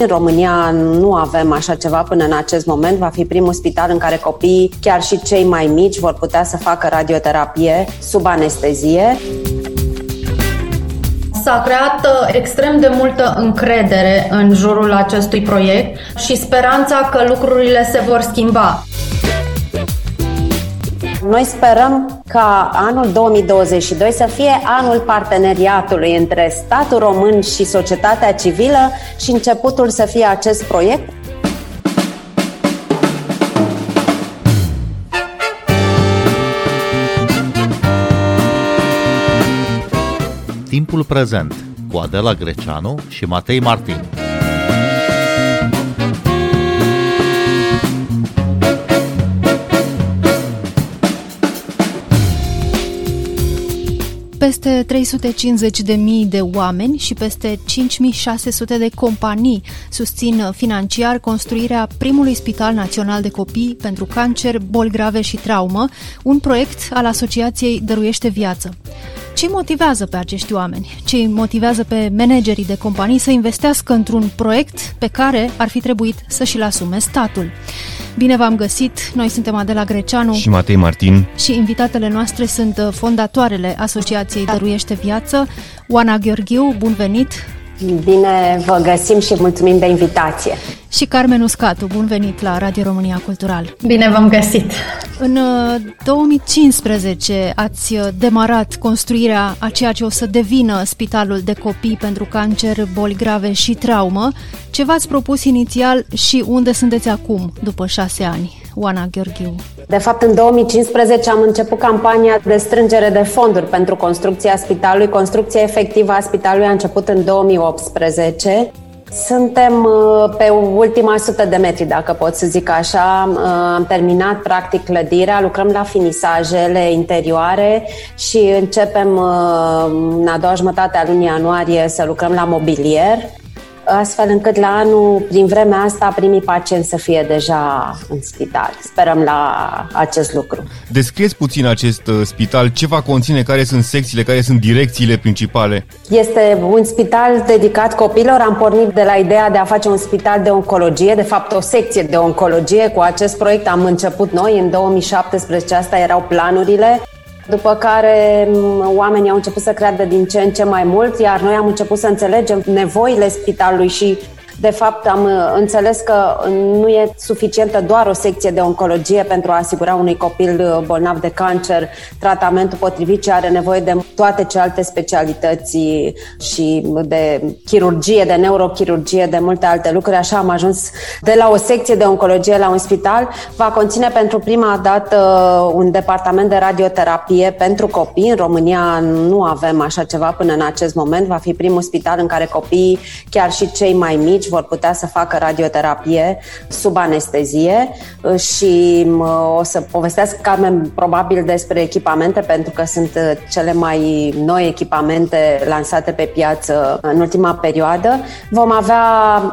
În România nu avem așa ceva până în acest moment. Va fi primul spital în care copiii, chiar și cei mai mici, vor putea să facă radioterapie sub anestezie. S-a creat uh, extrem de multă încredere în jurul acestui proiect și speranța că lucrurile se vor schimba. Noi sperăm ca anul 2022 să fie anul parteneriatului între statul român și societatea civilă și începutul să fie acest proiect. Timpul prezent cu Adela Greceanu și Matei Martin. Peste 350 de mii de oameni și peste 5600 de companii susțin financiar construirea primului spital național de copii pentru cancer, boli grave și traumă, un proiect al Asociației Dăruiește Viață. Ce motivează pe acești oameni? Ce motivează pe managerii de companii să investească într-un proiect pe care ar fi trebuit să și-l asume statul? Bine v-am găsit! Noi suntem Adela Greceanu și Matei Martin și invitatele noastre sunt fondatoarele Asociației Dăruiește Viață, Oana Gheorghiu, bun venit! Bine vă găsim și mulțumim de invitație! Și Carmen Uscatu, bun venit la Radio România Cultural! Bine v-am găsit! În 2015 uh, ați uh, demarat construirea a ceea ce o să devină Spitalul de Copii pentru Cancer, Boli Grave și Traumă. Ce v-ați propus inițial și unde sunteți acum, după șase ani? Oana Gheorghiu. De fapt, în 2015 am început campania de strângere de fonduri pentru construcția spitalului. Construcția efectivă a spitalului a început în 2018. Suntem uh, pe ultima sută de metri, dacă pot să zic așa. Uh, am terminat practic clădirea, lucrăm la finisajele interioare și începem uh, în a doua jumătate a lunii ianuarie să lucrăm la mobilier astfel încât la anul, prin vremea asta, primii pacienți să fie deja în spital. Sperăm la acest lucru. Descrieți puțin acest uh, spital, ce va conține, care sunt secțiile, care sunt direcțiile principale? Este un spital dedicat copilor. Am pornit de la ideea de a face un spital de oncologie, de fapt o secție de oncologie. Cu acest proiect am început noi, în 2017, asta erau planurile. După care oamenii au început să creadă din ce în ce mai mult, iar noi am început să înțelegem nevoile spitalului și de fapt, am uh, înțeles că nu e suficientă doar o secție de oncologie pentru a asigura unui copil uh, bolnav de cancer tratamentul potrivit, ci are nevoie de toate celelalte specialități și de chirurgie, de neurochirurgie, de multe alte lucruri. Așa am ajuns de la o secție de oncologie la un spital. Va conține pentru prima dată uh, un departament de radioterapie pentru copii. În România nu avem așa ceva până în acest moment. Va fi primul spital în care copiii, chiar și cei mai mici, vor putea să facă radioterapie sub anestezie și o să povestesc Carmen probabil despre echipamente pentru că sunt uh, cele mai noi echipamente lansate pe piață în ultima perioadă. Vom avea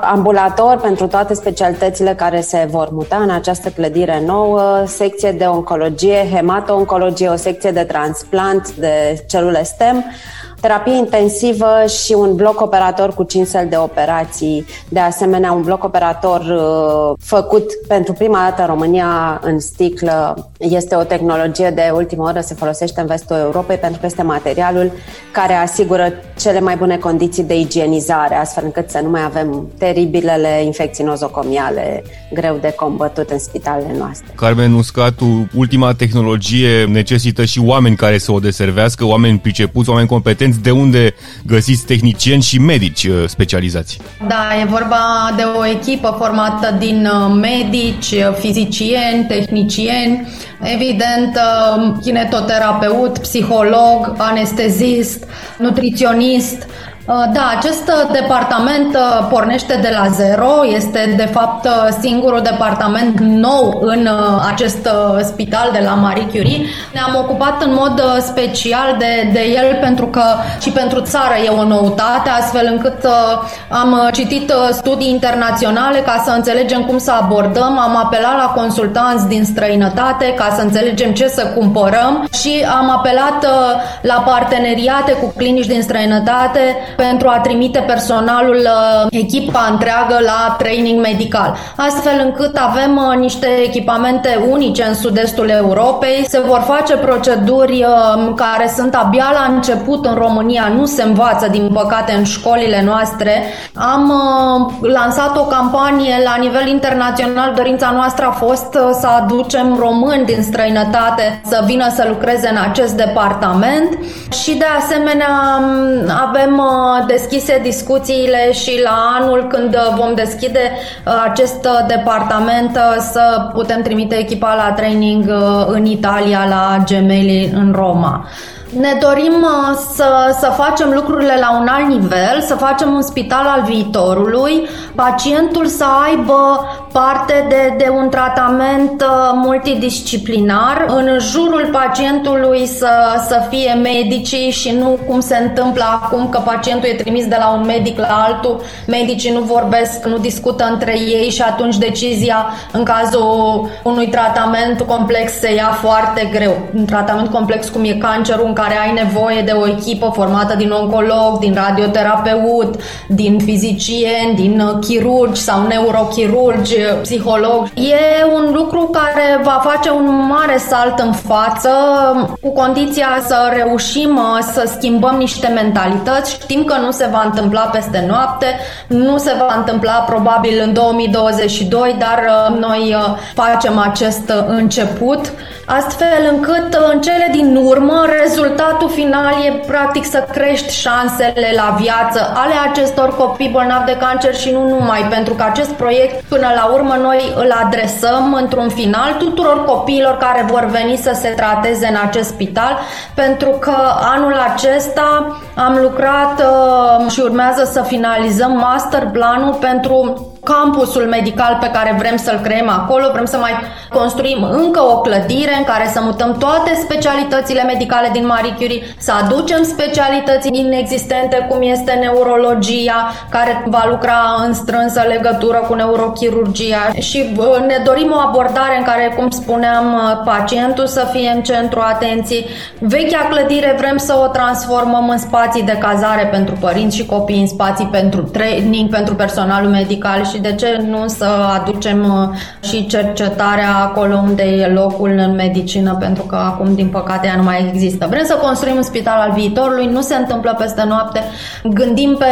ambulator pentru toate specialitățile care se vor muta în această clădire nouă, secție de oncologie, hemato-oncologie, o secție de transplant de celule STEM, terapie intensivă și un bloc operator cu 5 săli de operații. De asemenea, un bloc operator uh, făcut pentru prima dată în România în sticlă. Este o tehnologie de ultimă oră, se folosește în vestul Europei pentru că este materialul care asigură cele mai bune condiții de igienizare, astfel încât să nu mai avem teribilele infecții nozocomiale greu de combătut în spitalele noastre. Carmen Uscatu, ultima tehnologie necesită și oameni care să o deservească, oameni pricepuți, oameni competenți atenți de unde găsiți tehnicieni și medici uh, specializați. Da, e vorba de o echipă formată din uh, medici, uh, fizicieni, tehnicieni, evident kinetoterapeut, psiholog, anestezist, nutriționist, Uh, da, acest uh, departament uh, pornește de la zero, este de fapt singurul departament nou în acest spital de la Marie Curie. Ne-am ocupat în mod special de, de el pentru că și pentru țară e o noutate, astfel încât am citit studii internaționale ca să înțelegem cum să abordăm, am apelat la consultanți din străinătate ca să înțelegem ce să cumpărăm și am apelat la parteneriate cu clinici din străinătate pentru a trimite personalul, uh, echipa întreagă la training medical, astfel încât avem uh, niște echipamente unice în sud-estul Europei. Se vor face proceduri uh, care sunt abia la început în România, nu se învață din păcate în școlile noastre. Am lansat o campanie la nivel internațional, dorința noastră a fost să aducem români din străinătate să vină să lucreze în acest departament și de asemenea avem deschise discuțiile și la anul când vom deschide acest departament să putem trimite echipa la training în Italia la Gemelli în Roma. Ne dorim uh, să, să facem lucrurile la un alt nivel, să facem un spital al viitorului, pacientul să aibă parte de, de un tratament uh, multidisciplinar, în jurul pacientului să, să fie medicii și nu cum se întâmplă acum că pacientul e trimis de la un medic la altul, medicii nu vorbesc, nu discută între ei și atunci decizia în cazul unui tratament complex se ia foarte greu. Un tratament complex cum e cancerul în care ai nevoie de o echipă formată din oncolog, din radioterapeut, din fizicieni, din uh, chirurgi sau neurochirurgi, psiholog. E un lucru care va face un mare salt în față cu condiția să reușim uh, să schimbăm niște mentalități. Știm că nu se va întâmpla peste noapte, nu se va întâmpla probabil în 2022, dar uh, noi facem acest început astfel încât în cele din urmă rezultatul final e practic să crești șansele la viață ale acestor copii bolnavi de cancer și nu numai, pentru că acest proiect până la urmă noi îl adresăm într-un final tuturor copiilor care vor veni să se trateze în acest spital, pentru că anul acesta am lucrat uh, și urmează să finalizăm master planul pentru campusul medical pe care vrem să-l creăm acolo, vrem să mai construim încă o clădire în care să mutăm toate specialitățile medicale din Marie Curie, să aducem specialități inexistente cum este neurologia, care va lucra în strânsă legătură cu neurochirurgia și ne dorim o abordare în care, cum spuneam, pacientul să fie în centru atenției. Vechea clădire vrem să o transformăm în spații de cazare pentru părinți și copii, în spații pentru training, pentru personalul medical și și de ce nu să aducem uh, și cercetarea acolo unde e locul în medicină, pentru că acum, din păcate, ea nu mai există. Vrem să construim un spital al viitorului, nu se întâmplă peste noapte. Gândim pe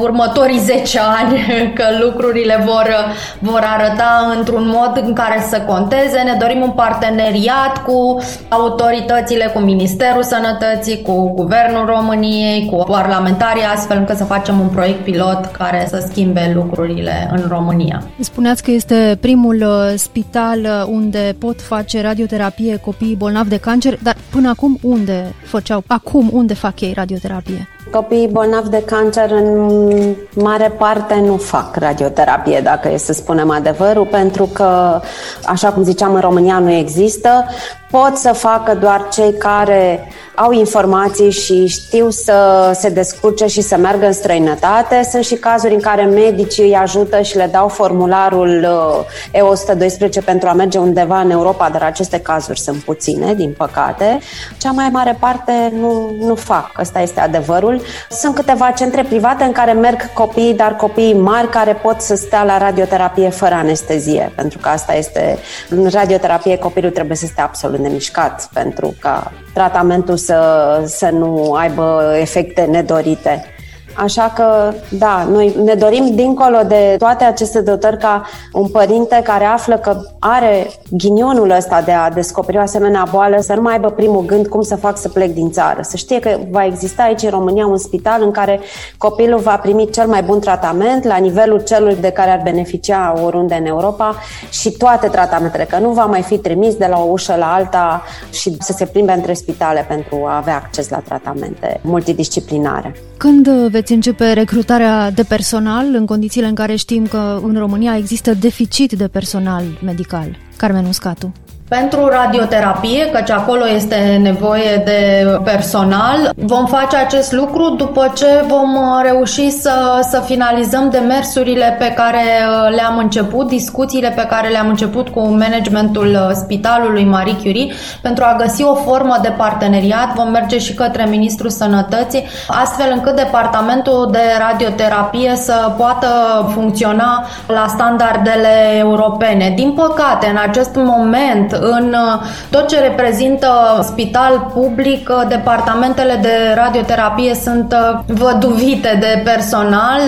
următorii 10 ani că lucrurile vor, vor arăta într-un mod în care să conteze. Ne dorim un parteneriat cu autoritățile, cu Ministerul Sănătății, cu Guvernul României, cu parlamentarii, astfel încât să facem un proiect pilot care să schimbe lucrurile în România. Spuneați că este primul uh, spital uh, unde pot face radioterapie copiii bolnavi de cancer, dar până acum unde făceau? Acum unde fac ei radioterapie? Copiii bolnavi de cancer în mare parte nu fac radioterapie, dacă e să spunem adevărul, pentru că, așa cum ziceam, în România nu există. Pot să facă doar cei care au informații și știu să se descurce și să meargă în străinătate. Sunt și cazuri în care medicii îi ajută și le dau formularul uh, E112 pentru a merge undeva în Europa, dar aceste cazuri sunt puține, din păcate. Cea mai mare parte nu, nu fac, ăsta este adevărul. Sunt câteva centre private în care merg copii, dar copii mari care pot să stea la radioterapie fără anestezie, pentru că asta este, în radioterapie copilul trebuie să stea absolut nemișcat pentru ca tratamentul să, să nu aibă efecte nedorite. Așa că, da, noi ne dorim, dincolo de toate aceste dotări, ca un părinte care află că are ghinionul ăsta de a descoperi o asemenea boală, să nu mai aibă primul gând cum să fac să plec din țară. Să știe că va exista aici în România un spital în care copilul va primi cel mai bun tratament la nivelul celui de care ar beneficia oriunde în Europa și toate tratamentele, că nu va mai fi trimis de la o ușă la alta și să se plimbe între spitale pentru a avea acces la tratamente multidisciplinare. Când veți începe recrutarea de personal în condițiile în care știm că în România există deficit de personal medical? Carmen Uscatu. Pentru radioterapie, căci acolo este nevoie de personal. Vom face acest lucru după ce vom uh, reuși să, să finalizăm demersurile pe care uh, le-am început, discuțiile pe care le-am început cu managementul uh, Spitalului Marie Curie pentru a găsi o formă de parteneriat. Vom merge și către Ministrul Sănătății, astfel încât departamentul de radioterapie să poată funcționa la standardele europene. Din păcate, în acest moment, în uh, tot ce reprezintă spital public, uh, departamentele de radioterapie sunt uh, văduvite de personal.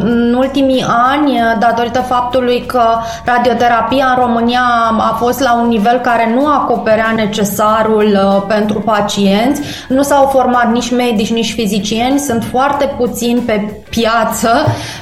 În ultimii ani, datorită faptului că radioterapia în România a fost la un nivel care nu acoperea necesarul pentru pacienți, nu s-au format nici medici, nici fizicieni, sunt foarte puțini pe piață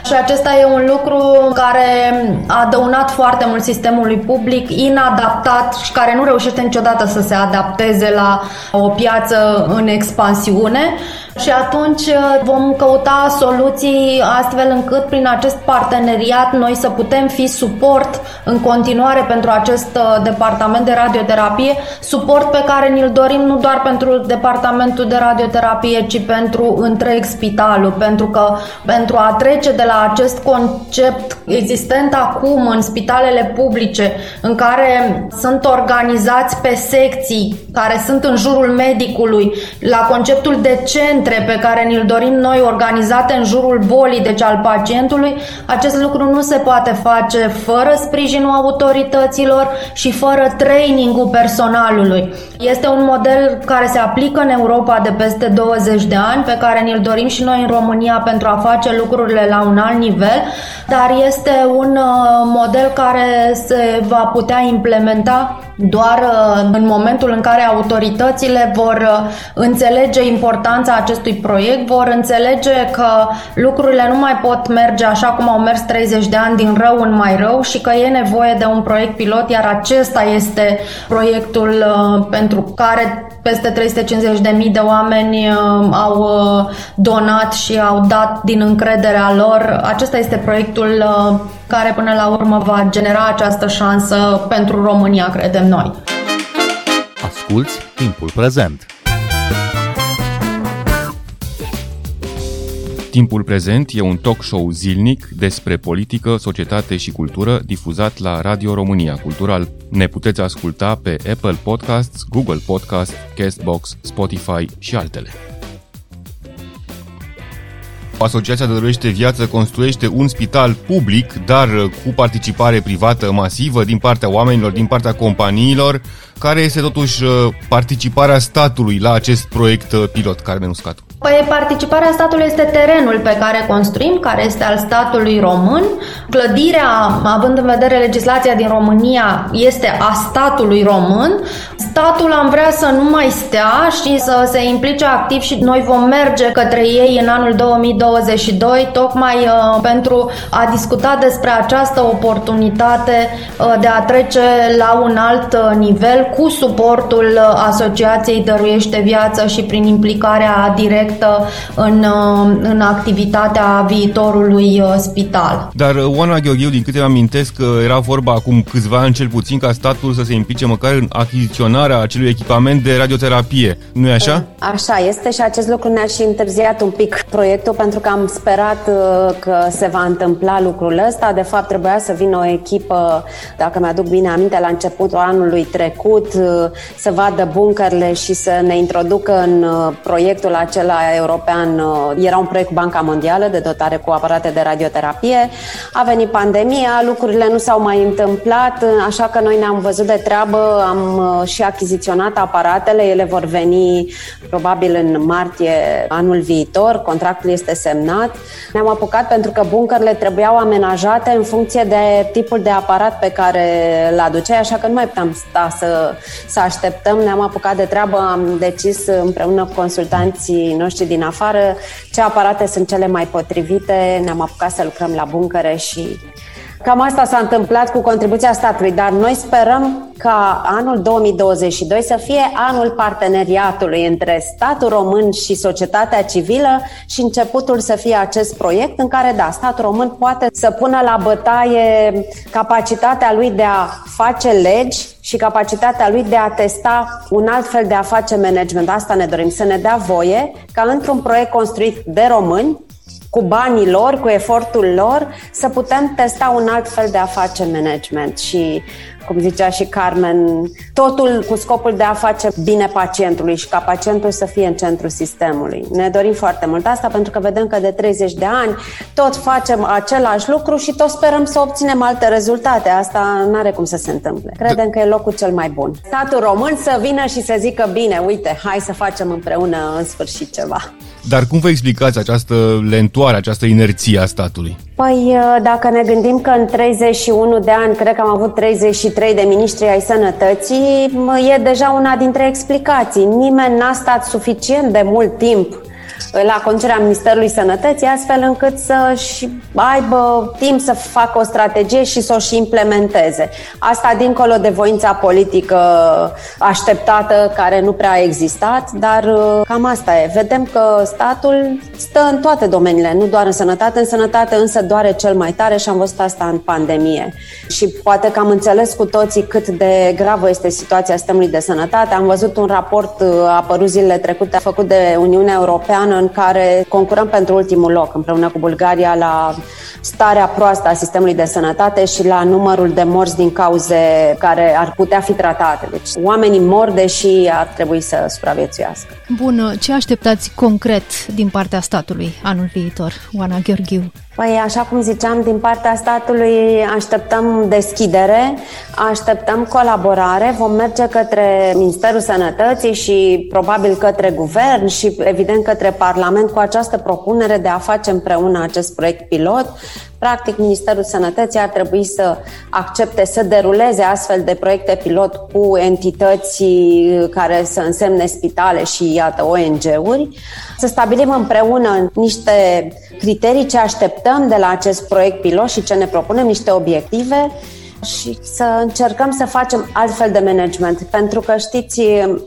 și acesta e un lucru care a dăunat foarte mult sistemului public, inadaptat și care nu reușește niciodată să se adapteze la o piață în expansiune și atunci uh, vom căuta soluții astfel încât prin acest parteneriat noi să putem fi suport în continuare pentru acest uh, departament de radioterapie, suport pe care ni-l dorim nu doar pentru departamentul de radioterapie, ci pentru întreg spitalul, pentru că pentru a trece de la acest concept existent acum în spitalele publice, în care sunt organizați pe secții care sunt în jurul medicului, la conceptul de centre pe care ni-l dorim noi organizate în jurul bolii, deci al pacientului, acest lucru nu se poate face fără sprijinul autorităților și fără trainingul personalului. Este un model care se aplică în Europa de peste 20 de ani, pe care ni-l dorim și noi în România pentru a face lucrurile la un alt nivel, dar este un uh, model care se va putea implementa doar uh, în momentul în care autoritățile vor uh, înțelege importanța acestui proiect, vor înțelege că lucrurile nu mai pot merge așa cum au mers 30 de ani din rău în mai rău și că e nevoie de un proiect pilot, iar acesta este proiectul uh, pentru care peste 350.000 de oameni au donat și au dat din încrederea lor. Acesta este proiectul care până la urmă va genera această șansă pentru România, credem noi. Asculți timpul prezent! Timpul prezent e un talk show zilnic despre politică, societate și cultură difuzat la Radio România Cultural. Ne puteți asculta pe Apple Podcasts, Google Podcasts, Castbox, Spotify și altele. Asociația Dăruiește Viață construiește un spital public, dar cu participare privată masivă din partea oamenilor, din partea companiilor. Care este totuși participarea statului la acest proiect pilot, Carmen Uscatu? Păi participarea statului este terenul pe care construim, care este al statului român. Clădirea, având în vedere legislația din România, este a statului român. Statul am vrea să nu mai stea și să se implice activ și noi vom merge către ei în anul 2022, tocmai uh, pentru a discuta despre această oportunitate uh, de a trece la un alt uh, nivel cu suportul uh, Asociației Dăruiește Viață și prin implicarea directă directă în, uh, în activitatea viitorului uh, spital. Dar uh, Oana Gheorgheu, din câte amintesc, era vorba acum câțiva ani cel puțin ca statul să se implice măcar în achiziționarea acelui echipament de radioterapie. nu e așa? Așa este și acest lucru ne-a și întârziat un pic proiectul pentru că am sperat că se va întâmpla lucrul ăsta. De fapt, trebuia să vină o echipă, dacă mi-aduc bine aminte, la începutul anului trecut, să vadă bunkerele și să ne introducă în proiectul acela european uh, era un proiect cu Banca Mondială de dotare cu aparate de radioterapie. A venit pandemia, lucrurile nu s-au mai întâmplat, uh, așa că noi ne-am văzut de treabă, am uh, și achiziționat aparatele, ele vor veni probabil în martie anul viitor, contractul este semnat. Ne-am apucat pentru că bunkerele trebuiau amenajate în funcție de tipul de aparat pe care îl aduceai, așa că nu mai puteam sta să, să așteptăm. Ne-am apucat de treabă, am decis împreună cu consultanții noștri noștri din afară, ce aparate sunt cele mai potrivite, ne-am apucat să lucrăm la buncăre și Cam asta s-a întâmplat cu contribuția statului, dar noi sperăm ca anul 2022 să fie anul parteneriatului între statul român și societatea civilă și începutul să fie acest proiect în care, da, statul român poate să pună la bătaie capacitatea lui de a face legi și capacitatea lui de a testa un alt fel de a face management. Asta ne dorim, să ne dea voie ca într-un proiect construit de români, cu banii lor, cu efortul lor, să putem testa un alt fel de a face management. Și cum zicea și Carmen, totul cu scopul de a face bine pacientului și ca pacientul să fie în centrul sistemului. Ne dorim foarte mult asta pentru că vedem că de 30 de ani tot facem același lucru și tot sperăm să obținem alte rezultate. Asta nu are cum să se întâmple. Credem că e locul cel mai bun. Statul român să vină și să zică bine, uite, hai să facem împreună în sfârșit ceva. Dar cum vă explicați această lentoare, această inerție a statului? Păi, uh, dacă ne gândim că în 31 de ani, cred că am avut 33 de miniștri ai sănătății, e deja una dintre explicații. Nimeni n-a stat suficient de mult timp la conducerea Ministerului Sănătății, astfel încât să-și aibă timp să facă o strategie și să o și implementeze. Asta dincolo de voința politică așteptată, care nu prea a existat, dar uh, cam asta e. Vedem că statul stă în toate domeniile, nu doar în sănătate. În sănătate însă doare cel mai tare și am văzut asta în pandemie. Și poate că am înțeles cu toții cât de gravă este situația sistemului de sănătate. Am văzut un raport uh, apărut zilele trecute făcut de Uniunea Europeană în care concurăm pentru ultimul loc împreună cu Bulgaria la starea proastă a sistemului de sănătate și la numărul de morți din cauze care ar putea fi tratate. Deci oamenii mor deși ar trebui să supraviețuiască. Bun, ce așteptați concret din partea statului anul viitor, Oana Gheorghiu? Păi, așa cum ziceam, din partea statului așteptăm deschidere, așteptăm colaborare, vom merge către Ministerul Sănătății și probabil către guvern și evident către Parlament cu această propunere de a face împreună acest proiect pilot. Practic, Ministerul Sănătății ar trebui să accepte să deruleze astfel de proiecte pilot cu entități care să însemne spitale și, iată, ONG-uri, să stabilim împreună niște criterii ce așteptăm de la acest proiect pilot și ce ne propunem, niște obiective și să încercăm să facem altfel de management. Pentru că, știți,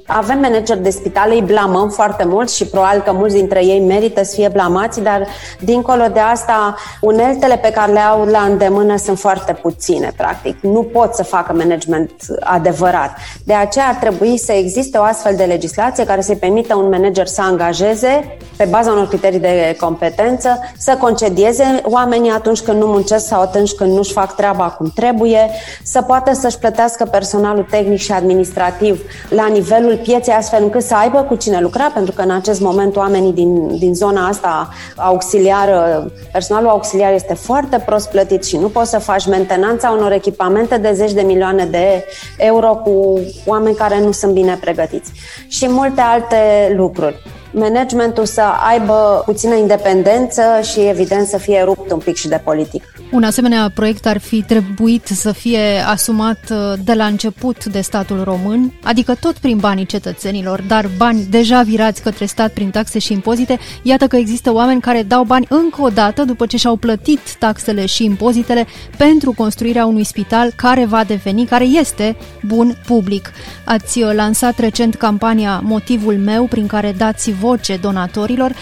avem manageri de spitale, îi blamăm foarte mult și probabil că mulți dintre ei merită să fie blamați, dar dincolo de asta, uneltele pe care le au la îndemână sunt foarte puține, practic. Nu pot să facă management adevărat. De aceea ar trebui să existe o astfel de legislație care să-i permită un manager să angajeze pe baza unor criterii de competență, să concedieze oamenii atunci când nu muncesc sau atunci când nu-și fac treaba cum trebuie, să poată să-și plătească personalul tehnic și administrativ la nivelul pieței, astfel încât să aibă cu cine lucra, pentru că în acest moment oamenii din, din zona asta auxiliară, personalul auxiliar este foarte prost plătit și nu poți să faci mentenanța unor echipamente de zeci de milioane de euro cu oameni care nu sunt bine pregătiți. Și multe alte lucruri managementul să aibă puțină independență și evident să fie rupt un pic și de politic. Un asemenea proiect ar fi trebuit să fie asumat uh, de la început de statul român, adică tot prin banii cetățenilor, dar bani deja virați către stat prin taxe și impozite. Iată că există oameni care dau bani încă o dată după ce și-au plătit taxele și impozitele pentru construirea unui spital care va deveni, care este bun public. Ați uh, lansat recent campania Motivul meu, prin care dați voce donatorilor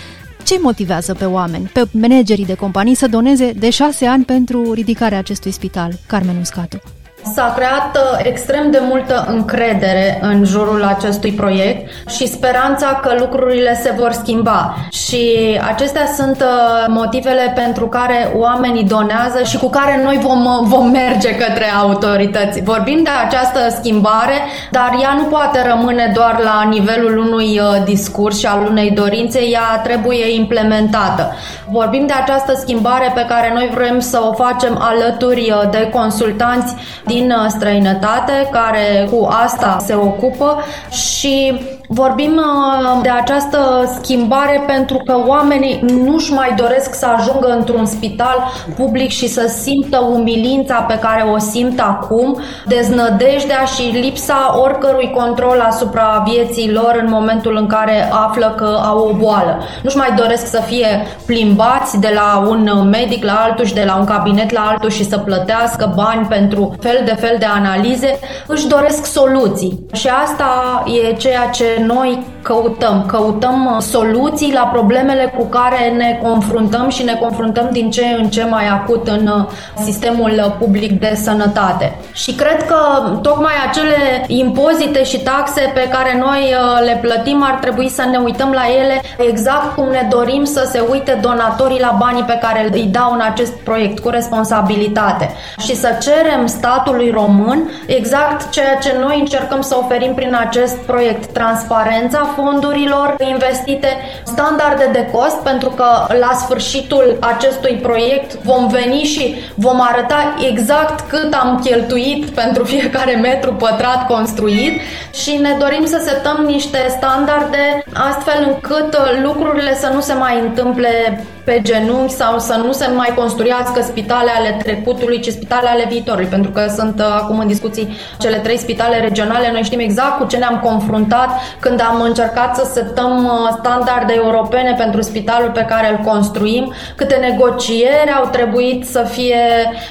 ce motivează pe oameni, pe managerii de companii să doneze de șase ani pentru ridicarea acestui spital? Carmen Uscatu. S-a creat uh, extrem de multă încredere în jurul acestui proiect și speranța că lucrurile se vor schimba. Și acestea sunt uh, motivele pentru care oamenii donează și cu care noi vom, uh, vom merge către autorități. Vorbim de această schimbare, dar ea nu poate rămâne doar la nivelul unui discurs și al unei dorințe, ea trebuie implementată. Vorbim de această schimbare pe care noi vrem să o facem alături de consultanți din uh, străinătate care cu asta se ocupă și Vorbim uh, de această schimbare pentru că oamenii nu-și mai doresc să ajungă într-un spital public și să simtă umilința pe care o simt acum, deznădejdea și lipsa oricărui control asupra vieții lor în momentul în care află că au o boală. Nu-și mai doresc să fie plimbați de la un medic la altul și de la un cabinet la altul și să plătească bani pentru fel de fel de analize, își doresc soluții. Și asta e ceea ce noi căutăm. Căutăm uh, soluții la problemele cu care ne confruntăm și ne confruntăm din ce în ce mai acut în uh, sistemul public de sănătate. Și cred că tocmai acele impozite și taxe pe care noi uh, le plătim ar trebui să ne uităm la ele exact cum ne dorim să se uite donatorii la banii pe care îi dau în acest proiect cu responsabilitate și să cerem statului român exact ceea ce noi încercăm să oferim prin acest proiect, transparența fondurilor investite, standarde de cost, pentru că la sfârșitul acestui proiect vom veni și vom arăta exact cât am cheltuit pentru fiecare metru pătrat construit și ne dorim să setăm niște standarde astfel încât lucrurile să nu se mai întâmple pe genunchi sau să nu se mai construiască spitale ale trecutului, ci spitale ale viitorului, pentru că sunt uh, acum în discuții cele trei spitale regionale. Noi știm exact cu ce ne-am confruntat când am încercat să setăm uh, standarde europene pentru spitalul pe care îl construim, câte negocieri au trebuit să fie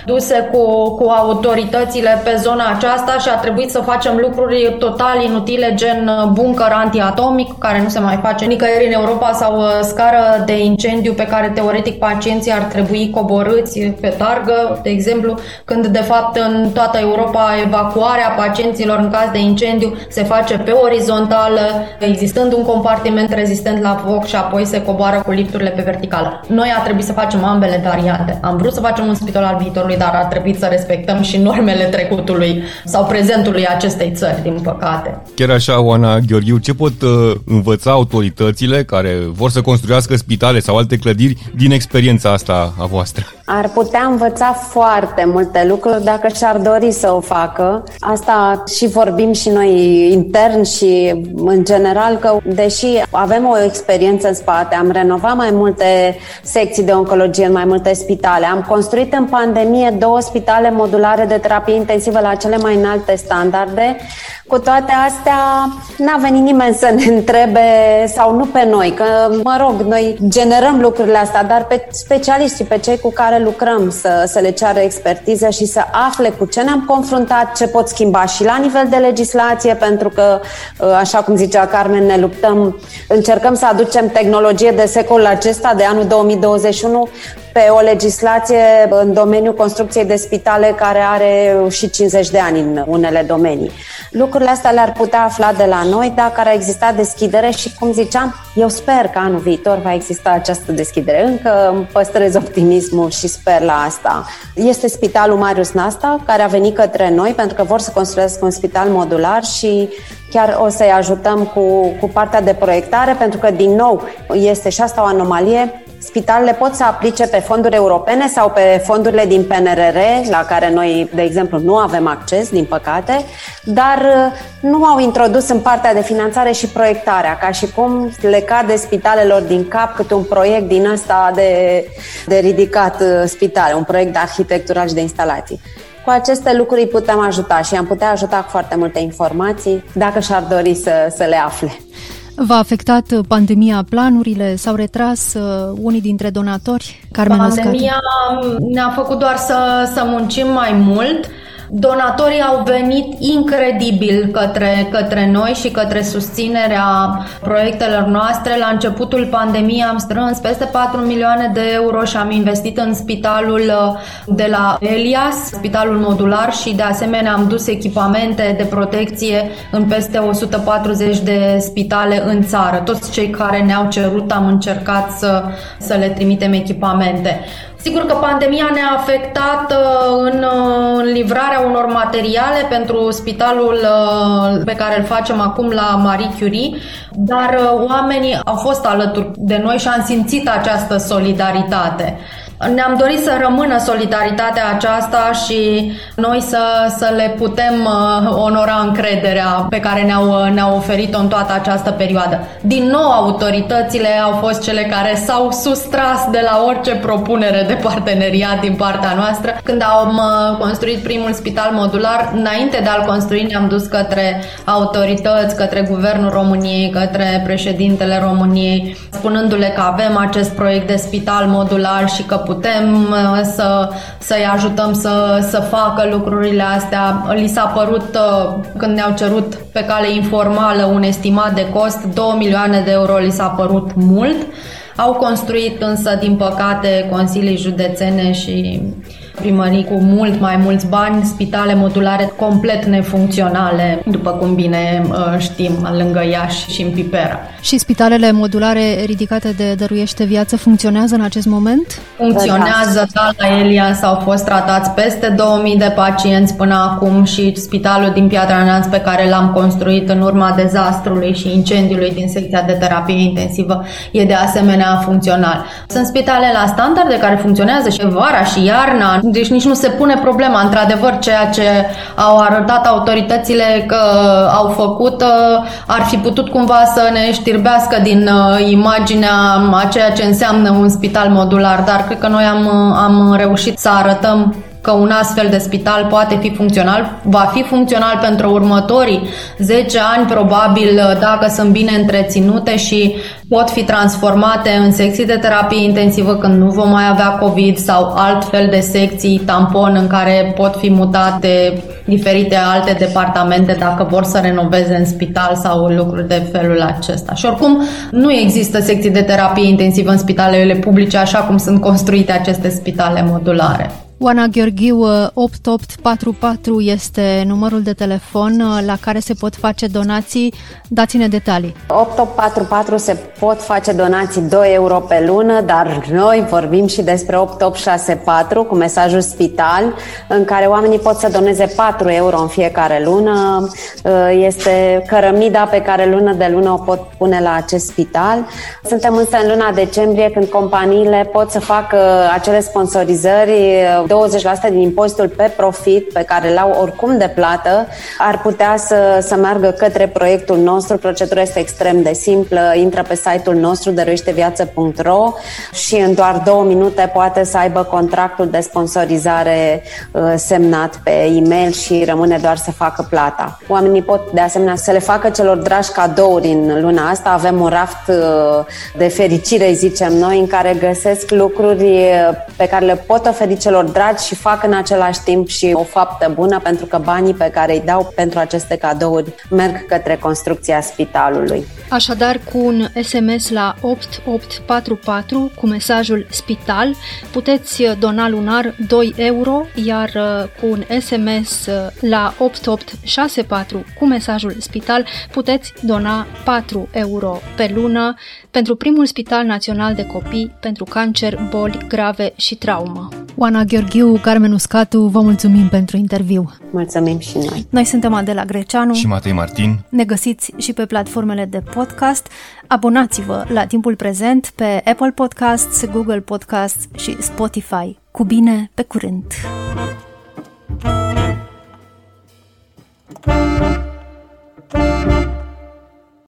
duse cu, cu autoritățile pe zona aceasta și a trebuit să facem lucruri total inutile, gen uh, buncăr antiatomic, care nu se mai face nicăieri în Europa sau scară de incendiu pe care care teoretic pacienții ar trebui coborâți pe targă, de exemplu, când de fapt în toată Europa evacuarea pacienților în caz de incendiu se face pe orizontală, existând un compartiment rezistent la foc și apoi se coboară cu lifturile pe verticală. Noi a trebuit să facem ambele variante. Am vrut să facem un spital al viitorului, dar a trebuit să respectăm și normele trecutului sau prezentului acestei țări, din păcate. Chiar așa, Oana Gheorghiu, ce pot uh, învăța autoritățile care vor să construiască spitale sau alte clădiri știri din experiența asta a voastră? Ar putea învăța foarte multe lucruri dacă și-ar dori să o facă. Asta și vorbim și noi intern și în general că deși avem o experiență în spate, am renovat mai multe secții de oncologie în mai multe spitale, am construit în pandemie două spitale modulare de terapie intensivă la cele mai înalte standarde, cu toate astea, n-a venit nimeni să ne întrebe, sau nu pe noi, că, mă rog, noi generăm lucrurile astea, dar pe specialiștii, pe cei cu care lucrăm, să, să le ceară expertiză și să afle cu ce ne-am confruntat, ce pot schimba și la nivel de legislație, pentru că, ă, așa cum zicea Carmen, ne luptăm, încercăm să aducem tehnologie de secolul acesta, de anul 2021, pe o legislație în domeniul construcției de spitale care are și 50 de ani în unele domenii. Lucrurile astea le-ar putea afla de la noi dacă ar exista deschidere și, cum ziceam, eu sper că anul viitor va exista această deschidere. Încă păstrez optimismul și sper la asta. Este Spitalul Marius Nasta, care a venit către noi pentru că vor să construiesc un spital modular și chiar o să-i ajutăm cu, cu partea de proiectare, pentru că, din nou, este și asta o anomalie spitalele pot să aplice pe fonduri europene sau pe fondurile din PNRR, la care noi, de exemplu, nu avem acces, din păcate, dar uh, nu au introdus în partea de finanțare și proiectarea, ca și cum le cade spitalelor din cap câte un proiect din ăsta de, de ridicat uh, spitale, un proiect de arhitectural și de instalații. Cu aceste lucruri îi putem ajuta și am putea ajuta cu foarte multe informații dacă și-ar dori să, să le afle. V-a afectat pandemia planurile? S-au retras uh, unii dintre donatori? Carmen Pandemia ne-a făcut doar să, să muncim mai mult Donatorii au venit incredibil către, către noi și către susținerea proiectelor noastre. La începutul pandemiei am strâns peste 4 milioane de euro și am investit în spitalul uh, de la Elias, spitalul modular și de asemenea am dus echipamente de protecție în peste 140 de spitale în țară. Toți cei care ne-au cerut am încercat să, să le trimitem echipamente. Sigur că pandemia ne-a afectat uh, în, uh, în livrarea unor materiale pentru spitalul uh, pe care îl facem acum la Marie Curie, dar oamenii au fost alături de noi și am simțit această solidaritate. Ne-am dorit să rămână solidaritatea aceasta și noi să, să le putem uh, onora încrederea pe care ne-au, uh, ne-au oferit-o în toată această perioadă. Din nou, autoritățile au fost cele care s-au sustras de la orice propunere de parteneriat din partea noastră. Când am uh, construit primul spital modular, înainte de a-l construi, ne-am dus către autorități, către Guvernul României, către președintele României, spunându-le că avem acest proiect de spital modular și că putem uh, să, să-i ajutăm să, să facă lucrurile astea. Li s-a părut, uh, când ne-au cerut pe cale informală un estimat de cost, 2 milioane de euro li s-a părut mult. Au construit însă, din păcate, consilii județene și primării cu mult mai mulți bani, spitale modulare complet nefuncționale, după cum bine uh, știm, lângă Iași și în Pipera. Și spitalele modulare ridicate de Dăruiește Viață funcționează în acest moment? Funcționează, da, la Elias au fost tratați peste 2000 de pacienți până acum și spitalul din Piatra Neamț pe care l-am construit în urma dezastrului și incendiului din secția de terapie intensivă e de asemenea funcțional. Sunt spitale la standarde care funcționează și vara și iarna, deci nici nu se pune problema. Într-adevăr, ceea ce au arătat autoritățile că au făcut ar fi putut cumva să ne știrbească din uh, imaginea a ceea ce înseamnă un spital modular, dar cred că noi am, am reușit să arătăm că un astfel de spital poate fi funcțional, va fi funcțional pentru următorii 10 ani, probabil, dacă sunt bine întreținute și pot fi transformate în secții de terapie intensivă când nu vom mai avea COVID sau altfel de secții tampon în care pot fi mutate diferite alte departamente dacă vor să renoveze în spital sau lucruri de felul acesta. Și oricum nu există secții de terapie intensivă în spitalele publice așa cum sunt construite aceste spitale modulare. Oana Gheorghiu 8844 este numărul de telefon uh, la care se pot face donații. Dați-ne detalii. 8844 se pot face donații 2 euro pe lună, dar noi vorbim și despre 8864 cu mesajul spital, în care oamenii pot să doneze 4 euro în fiecare lună. Uh, este cărămida pe care lună de lună o pot pune la acest spital. Suntem însă în luna decembrie când companiile pot să facă acele sponsorizări 20% din impozitul pe profit pe care l-au oricum de plată ar putea să, să meargă către proiectul nostru. Procedura este extrem de simplă. Intră pe site-ul nostru dăruieșteviață.ro și în doar două minute poate să aibă contractul de sponsorizare uh, semnat pe e-mail și rămâne doar să facă plata. Oamenii pot de asemenea să le facă celor dragi cadouri în luna asta. Avem un raft uh, de fericire, zicem noi, în care găsesc lucruri uh, pe care le pot oferi celor dragi dragi și fac în același timp și o faptă bună pentru că banii pe care îi dau pentru aceste cadouri merg către construcția spitalului. Așadar, cu un SMS la 8844 cu mesajul spital puteți dona lunar 2 euro, iar uh, cu un SMS uh, la 8864 cu mesajul spital puteți dona 4 euro pe lună pentru primul Spital Național de Copii pentru cancer, boli grave și traumă. Oana Gheorghiu, Carmen Uscatu, vă mulțumim pentru interviu. Mulțumim și noi. Noi suntem Adela Greceanu și Matei Martin. Ne găsiți și pe platformele de podcast. Abonați-vă la timpul prezent pe Apple Podcasts, Google Podcasts și Spotify. Cu bine, pe curând!